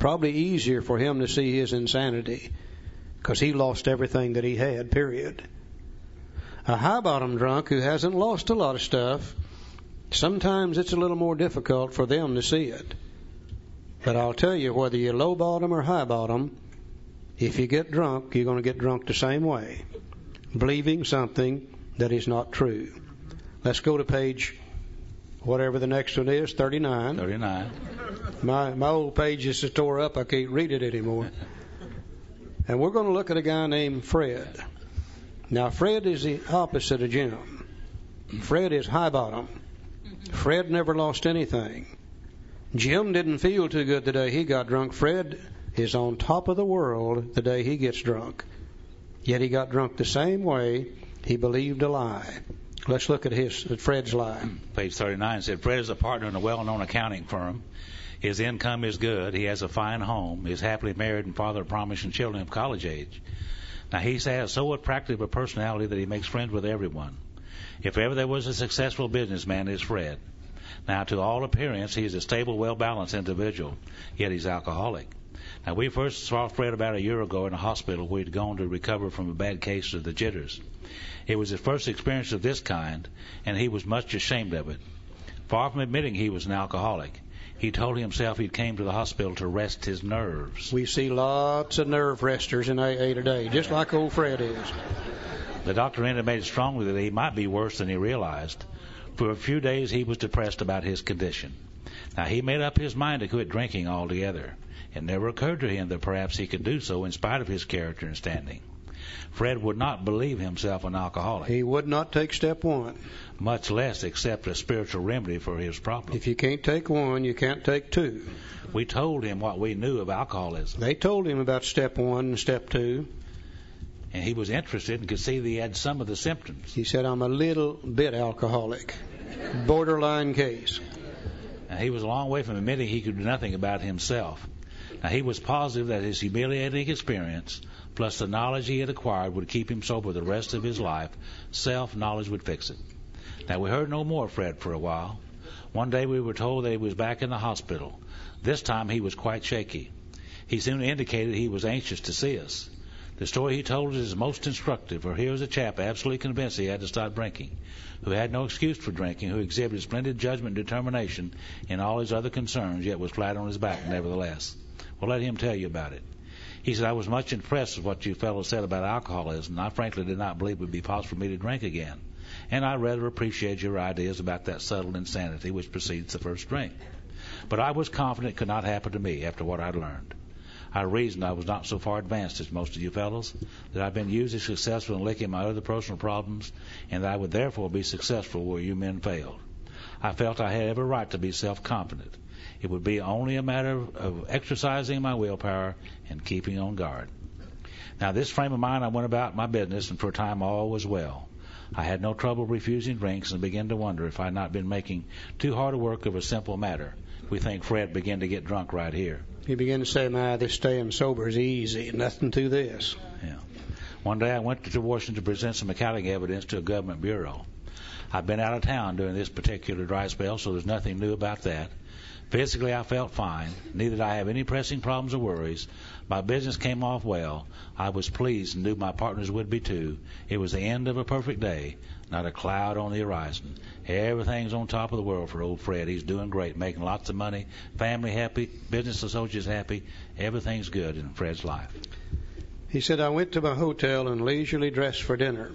Probably easier for him to see his insanity because he lost everything that he had, period. A high bottom drunk who hasn't lost a lot of stuff, sometimes it's a little more difficult for them to see it. But I'll tell you, whether you're low bottom or high bottom, if you get drunk, you're going to get drunk the same way, believing something that is not true. Let's go to page whatever the next one is, 39. 39. My my old page is tore up. I can't read it anymore. And we're going to look at a guy named Fred. Now, Fred is the opposite of Jim. Fred is high bottom. Fred never lost anything. Jim didn't feel too good the day he got drunk. Fred is on top of the world the day he gets drunk. Yet he got drunk the same way he believed a lie. Let's look at his at Fred's lie. Page 39 said Fred is a partner in a well-known accounting firm. His income is good. He has a fine home. He is happily married and father of promising children of college age. Now he has so attractive a personality that he makes friends with everyone. If ever there was a successful businessman, it's Fred. Now, to all appearance, he is a stable, well-balanced individual, yet he's alcoholic. Now, we first saw Fred about a year ago in a hospital where he'd gone to recover from a bad case of the jitters. It was his first experience of this kind, and he was much ashamed of it. Far from admitting he was an alcoholic, he told himself he came to the hospital to rest his nerves. We see lots of nerve resters in AA today, just like old Fred is. The doctor intimated strongly that he might be worse than he realized. For a few days he was depressed about his condition. Now he made up his mind to quit drinking altogether. It never occurred to him that perhaps he could do so in spite of his character and standing. Fred would not believe himself an alcoholic. He would not take step one. Much less accept a spiritual remedy for his problem. If you can't take one, you can't take two. We told him what we knew of alcoholism. They told him about step one and step two and he was interested and could see that he had some of the symptoms. He said, I'm a little bit alcoholic, borderline case. Now, he was a long way from admitting he could do nothing about himself. Now, he was positive that his humiliating experience, plus the knowledge he had acquired, would keep him sober the rest of his life. Self knowledge would fix it. Now, we heard no more of Fred for a while. One day we were told that he was back in the hospital. This time he was quite shaky. He soon indicated he was anxious to see us. The story he told is most instructive, for here was a chap absolutely convinced he had to stop drinking, who had no excuse for drinking, who exhibited splendid judgment and determination in all his other concerns, yet was flat on his back nevertheless. Well, let him tell you about it. He said, I was much impressed with what you fellows said about alcoholism, and I frankly did not believe it would be possible for me to drink again. And I rather appreciate your ideas about that subtle insanity which precedes the first drink. But I was confident it could not happen to me after what I'd learned. I reasoned I was not so far advanced as most of you fellows, that I've been usually successful in licking my other personal problems, and that I would therefore be successful where you men failed. I felt I had every right to be self-confident. It would be only a matter of exercising my willpower and keeping on guard. Now, this frame of mind, I went about my business, and for a time all was well. I had no trouble refusing drinks and began to wonder if I had not been making too hard a work of a simple matter. We think Fred began to get drunk right here. He began to say, "My, this staying sober is easy. Nothing to this." Yeah. One day I went to Washington to present some accounting evidence to a government bureau. I've been out of town during this particular dry spell, so there's nothing new about that. Physically, I felt fine. Neither did I have any pressing problems or worries. My business came off well. I was pleased and knew my partners would be too. It was the end of a perfect day, not a cloud on the horizon. Everything's on top of the world for old Fred. He's doing great, making lots of money, family happy, business associates happy. Everything's good in Fred's life. He said, I went to my hotel and leisurely dressed for dinner.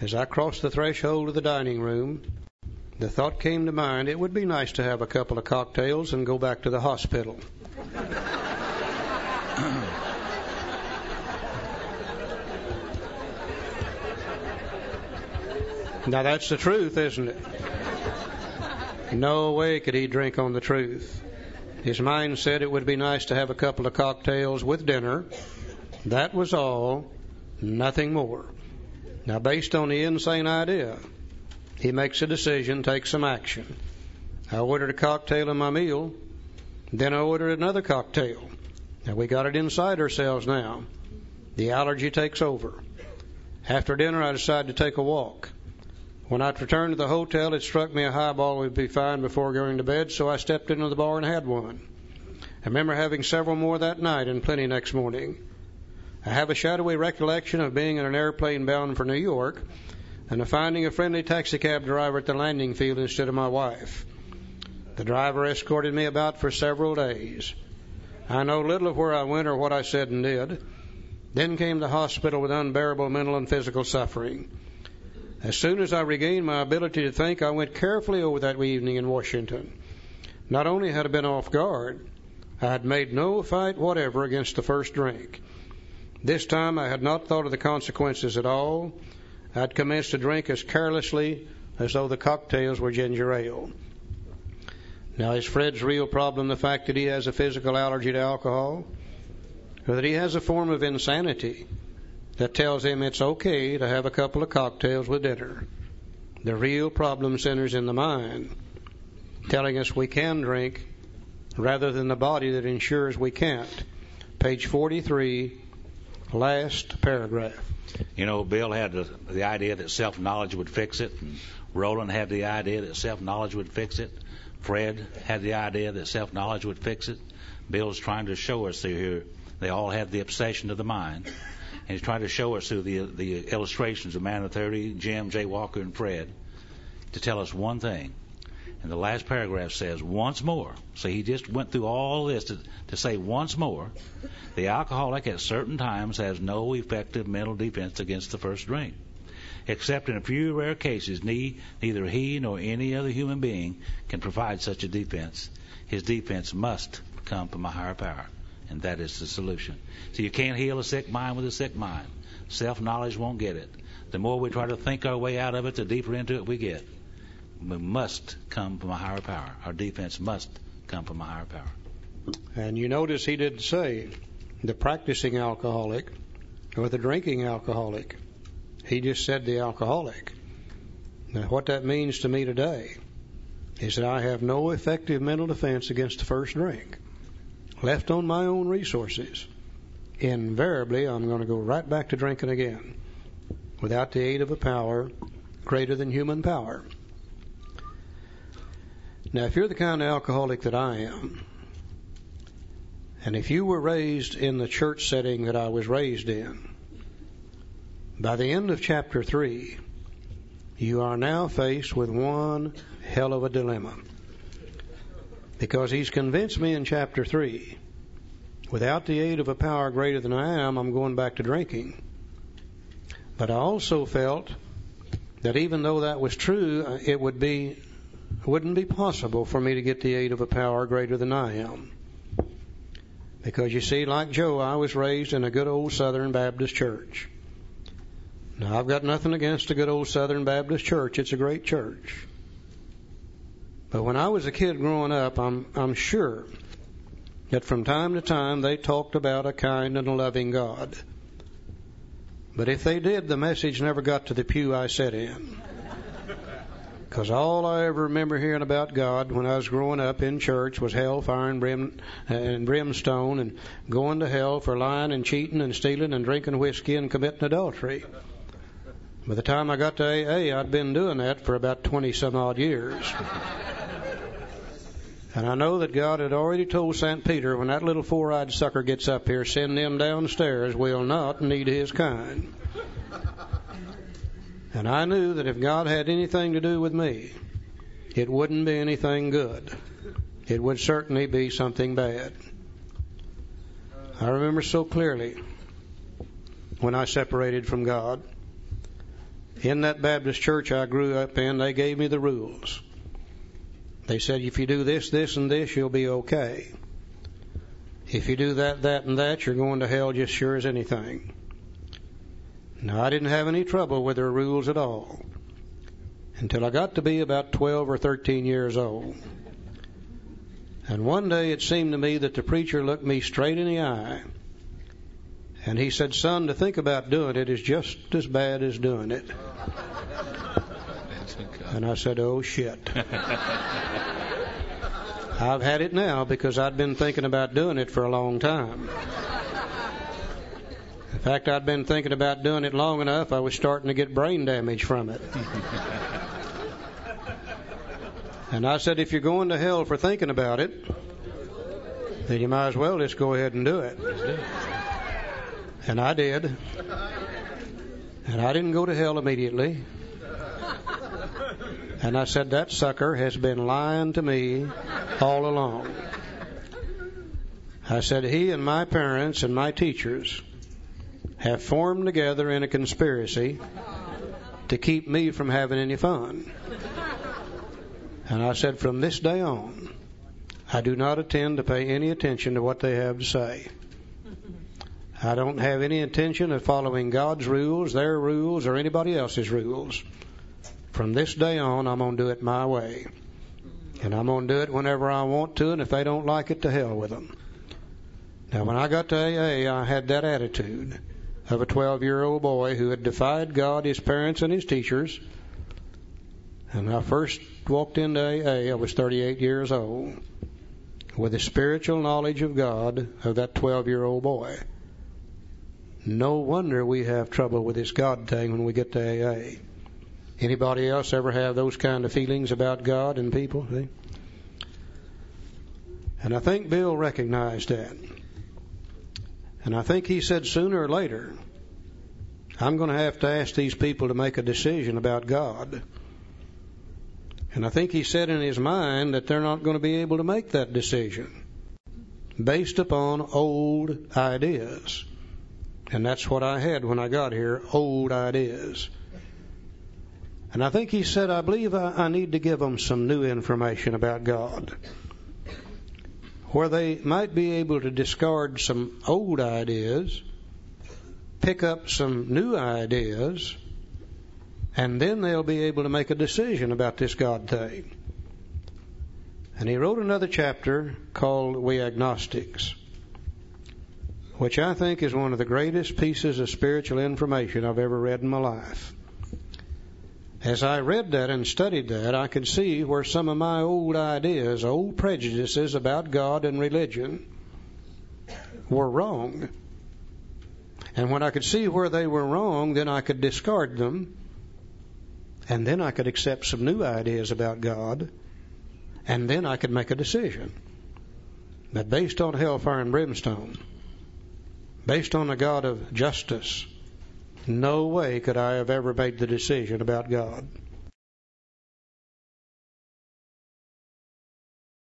As I crossed the threshold of the dining room, the thought came to mind it would be nice to have a couple of cocktails and go back to the hospital. Now that's the truth, isn't it? No way could he drink on the truth. His mind said it would be nice to have a couple of cocktails with dinner. That was all, nothing more. Now, based on the insane idea, he makes a decision, takes some action. I ordered a cocktail in my meal, then I ordered another cocktail. Now we got it inside ourselves now. The allergy takes over. After dinner, I decide to take a walk. When I returned to the hotel, it struck me a highball would be fine before going to bed, so I stepped into the bar and had one. I remember having several more that night and plenty next morning. I have a shadowy recollection of being in an airplane bound for New York and of finding a friendly taxicab driver at the landing field instead of my wife. The driver escorted me about for several days. I know little of where I went or what I said and did. Then came the hospital with unbearable mental and physical suffering. As soon as I regained my ability to think, I went carefully over that evening in Washington. Not only had I been off guard, I had made no fight whatever against the first drink. This time I had not thought of the consequences at all. I had commenced to drink as carelessly as though the cocktails were ginger ale. Now, is Fred's real problem the fact that he has a physical allergy to alcohol? Or that he has a form of insanity that tells him it's okay to have a couple of cocktails with dinner? The real problem centers in the mind, telling us we can drink rather than the body that ensures we can't. Page 43, last paragraph. You know, Bill had the, the idea that self knowledge would fix it, and Roland had the idea that self knowledge would fix it. Fred had the idea that self knowledge would fix it. Bill's trying to show us here they all have the obsession of the mind. And he's trying to show us through the the illustrations of Man of 30, Jim, jaywalker, and Fred to tell us one thing. And the last paragraph says, once more. So he just went through all this to, to say once more, the alcoholic at certain times has no effective mental defense against the first drink except in a few rare cases, ne- neither he nor any other human being can provide such a defense. His defense must come from a higher power, and that is the solution. So you can't heal a sick mind with a sick mind. Self knowledge won't get it. The more we try to think our way out of it, the deeper into it we get. We must come from a higher power. Our defense must come from a higher power. And you notice he didn't say the practicing alcoholic or the drinking alcoholic. He just said the alcoholic. Now, what that means to me today is that I have no effective mental defense against the first drink. Left on my own resources, invariably I'm going to go right back to drinking again without the aid of a power greater than human power. Now, if you're the kind of alcoholic that I am, and if you were raised in the church setting that I was raised in, by the end of chapter 3, you are now faced with one hell of a dilemma. Because he's convinced me in chapter 3, without the aid of a power greater than I am, I'm going back to drinking. But I also felt that even though that was true, uh, it would be wouldn't be possible for me to get the aid of a power greater than I am. Because you see, like Joe, I was raised in a good old Southern Baptist church. Now, I've got nothing against a good old Southern Baptist church. It's a great church. But when I was a kid growing up, I'm, I'm sure that from time to time they talked about a kind and a loving God. But if they did, the message never got to the pew I sat in. Because all I ever remember hearing about God when I was growing up in church was hellfire and, brim, and brimstone and going to hell for lying and cheating and stealing and drinking whiskey and committing adultery. By the time I got to AA, I'd been doing that for about 20 some odd years. And I know that God had already told St. Peter, when that little four eyed sucker gets up here, send them downstairs. We'll not need his kind. And I knew that if God had anything to do with me, it wouldn't be anything good. It would certainly be something bad. I remember so clearly when I separated from God in that Baptist church I grew up in, they gave me the rules. They said, if you do this, this, and this, you'll be okay. If you do that, that, and that, you're going to hell just sure as anything. Now, I didn't have any trouble with their rules at all until I got to be about 12 or 13 years old. And one day it seemed to me that the preacher looked me straight in the eye and he said, Son, to think about doing it is just as bad as doing it. And I said, Oh, shit. I've had it now because I'd been thinking about doing it for a long time. In fact, I'd been thinking about doing it long enough, I was starting to get brain damage from it. and I said, If you're going to hell for thinking about it, then you might as well just go ahead and do it. And I did. And I didn't go to hell immediately. And I said, That sucker has been lying to me all along. I said, He and my parents and my teachers have formed together in a conspiracy to keep me from having any fun. And I said, From this day on, I do not intend to pay any attention to what they have to say. I don't have any intention of following God's rules, their rules, or anybody else's rules. From this day on, I'm going to do it my way. And I'm going to do it whenever I want to, and if they don't like it, to hell with them. Now, when I got to AA, I had that attitude of a 12 year old boy who had defied God, his parents, and his teachers. And I first walked into AA, I was 38 years old, with the spiritual knowledge of God of that 12 year old boy. No wonder we have trouble with this God thing when we get to AA. Anybody else ever have those kind of feelings about God and people? See? And I think Bill recognized that. And I think he said sooner or later, I'm going to have to ask these people to make a decision about God. And I think he said in his mind that they're not going to be able to make that decision based upon old ideas. And that's what I had when I got here old ideas. And I think he said, I believe I, I need to give them some new information about God where they might be able to discard some old ideas, pick up some new ideas, and then they'll be able to make a decision about this God thing. And he wrote another chapter called We Agnostics, which I think is one of the greatest pieces of spiritual information I've ever read in my life. As I read that and studied that, I could see where some of my old ideas, old prejudices about God and religion were wrong. And when I could see where they were wrong, then I could discard them. And then I could accept some new ideas about God. And then I could make a decision. That based on hellfire and brimstone, based on a God of justice, no way could I have ever made the decision about God.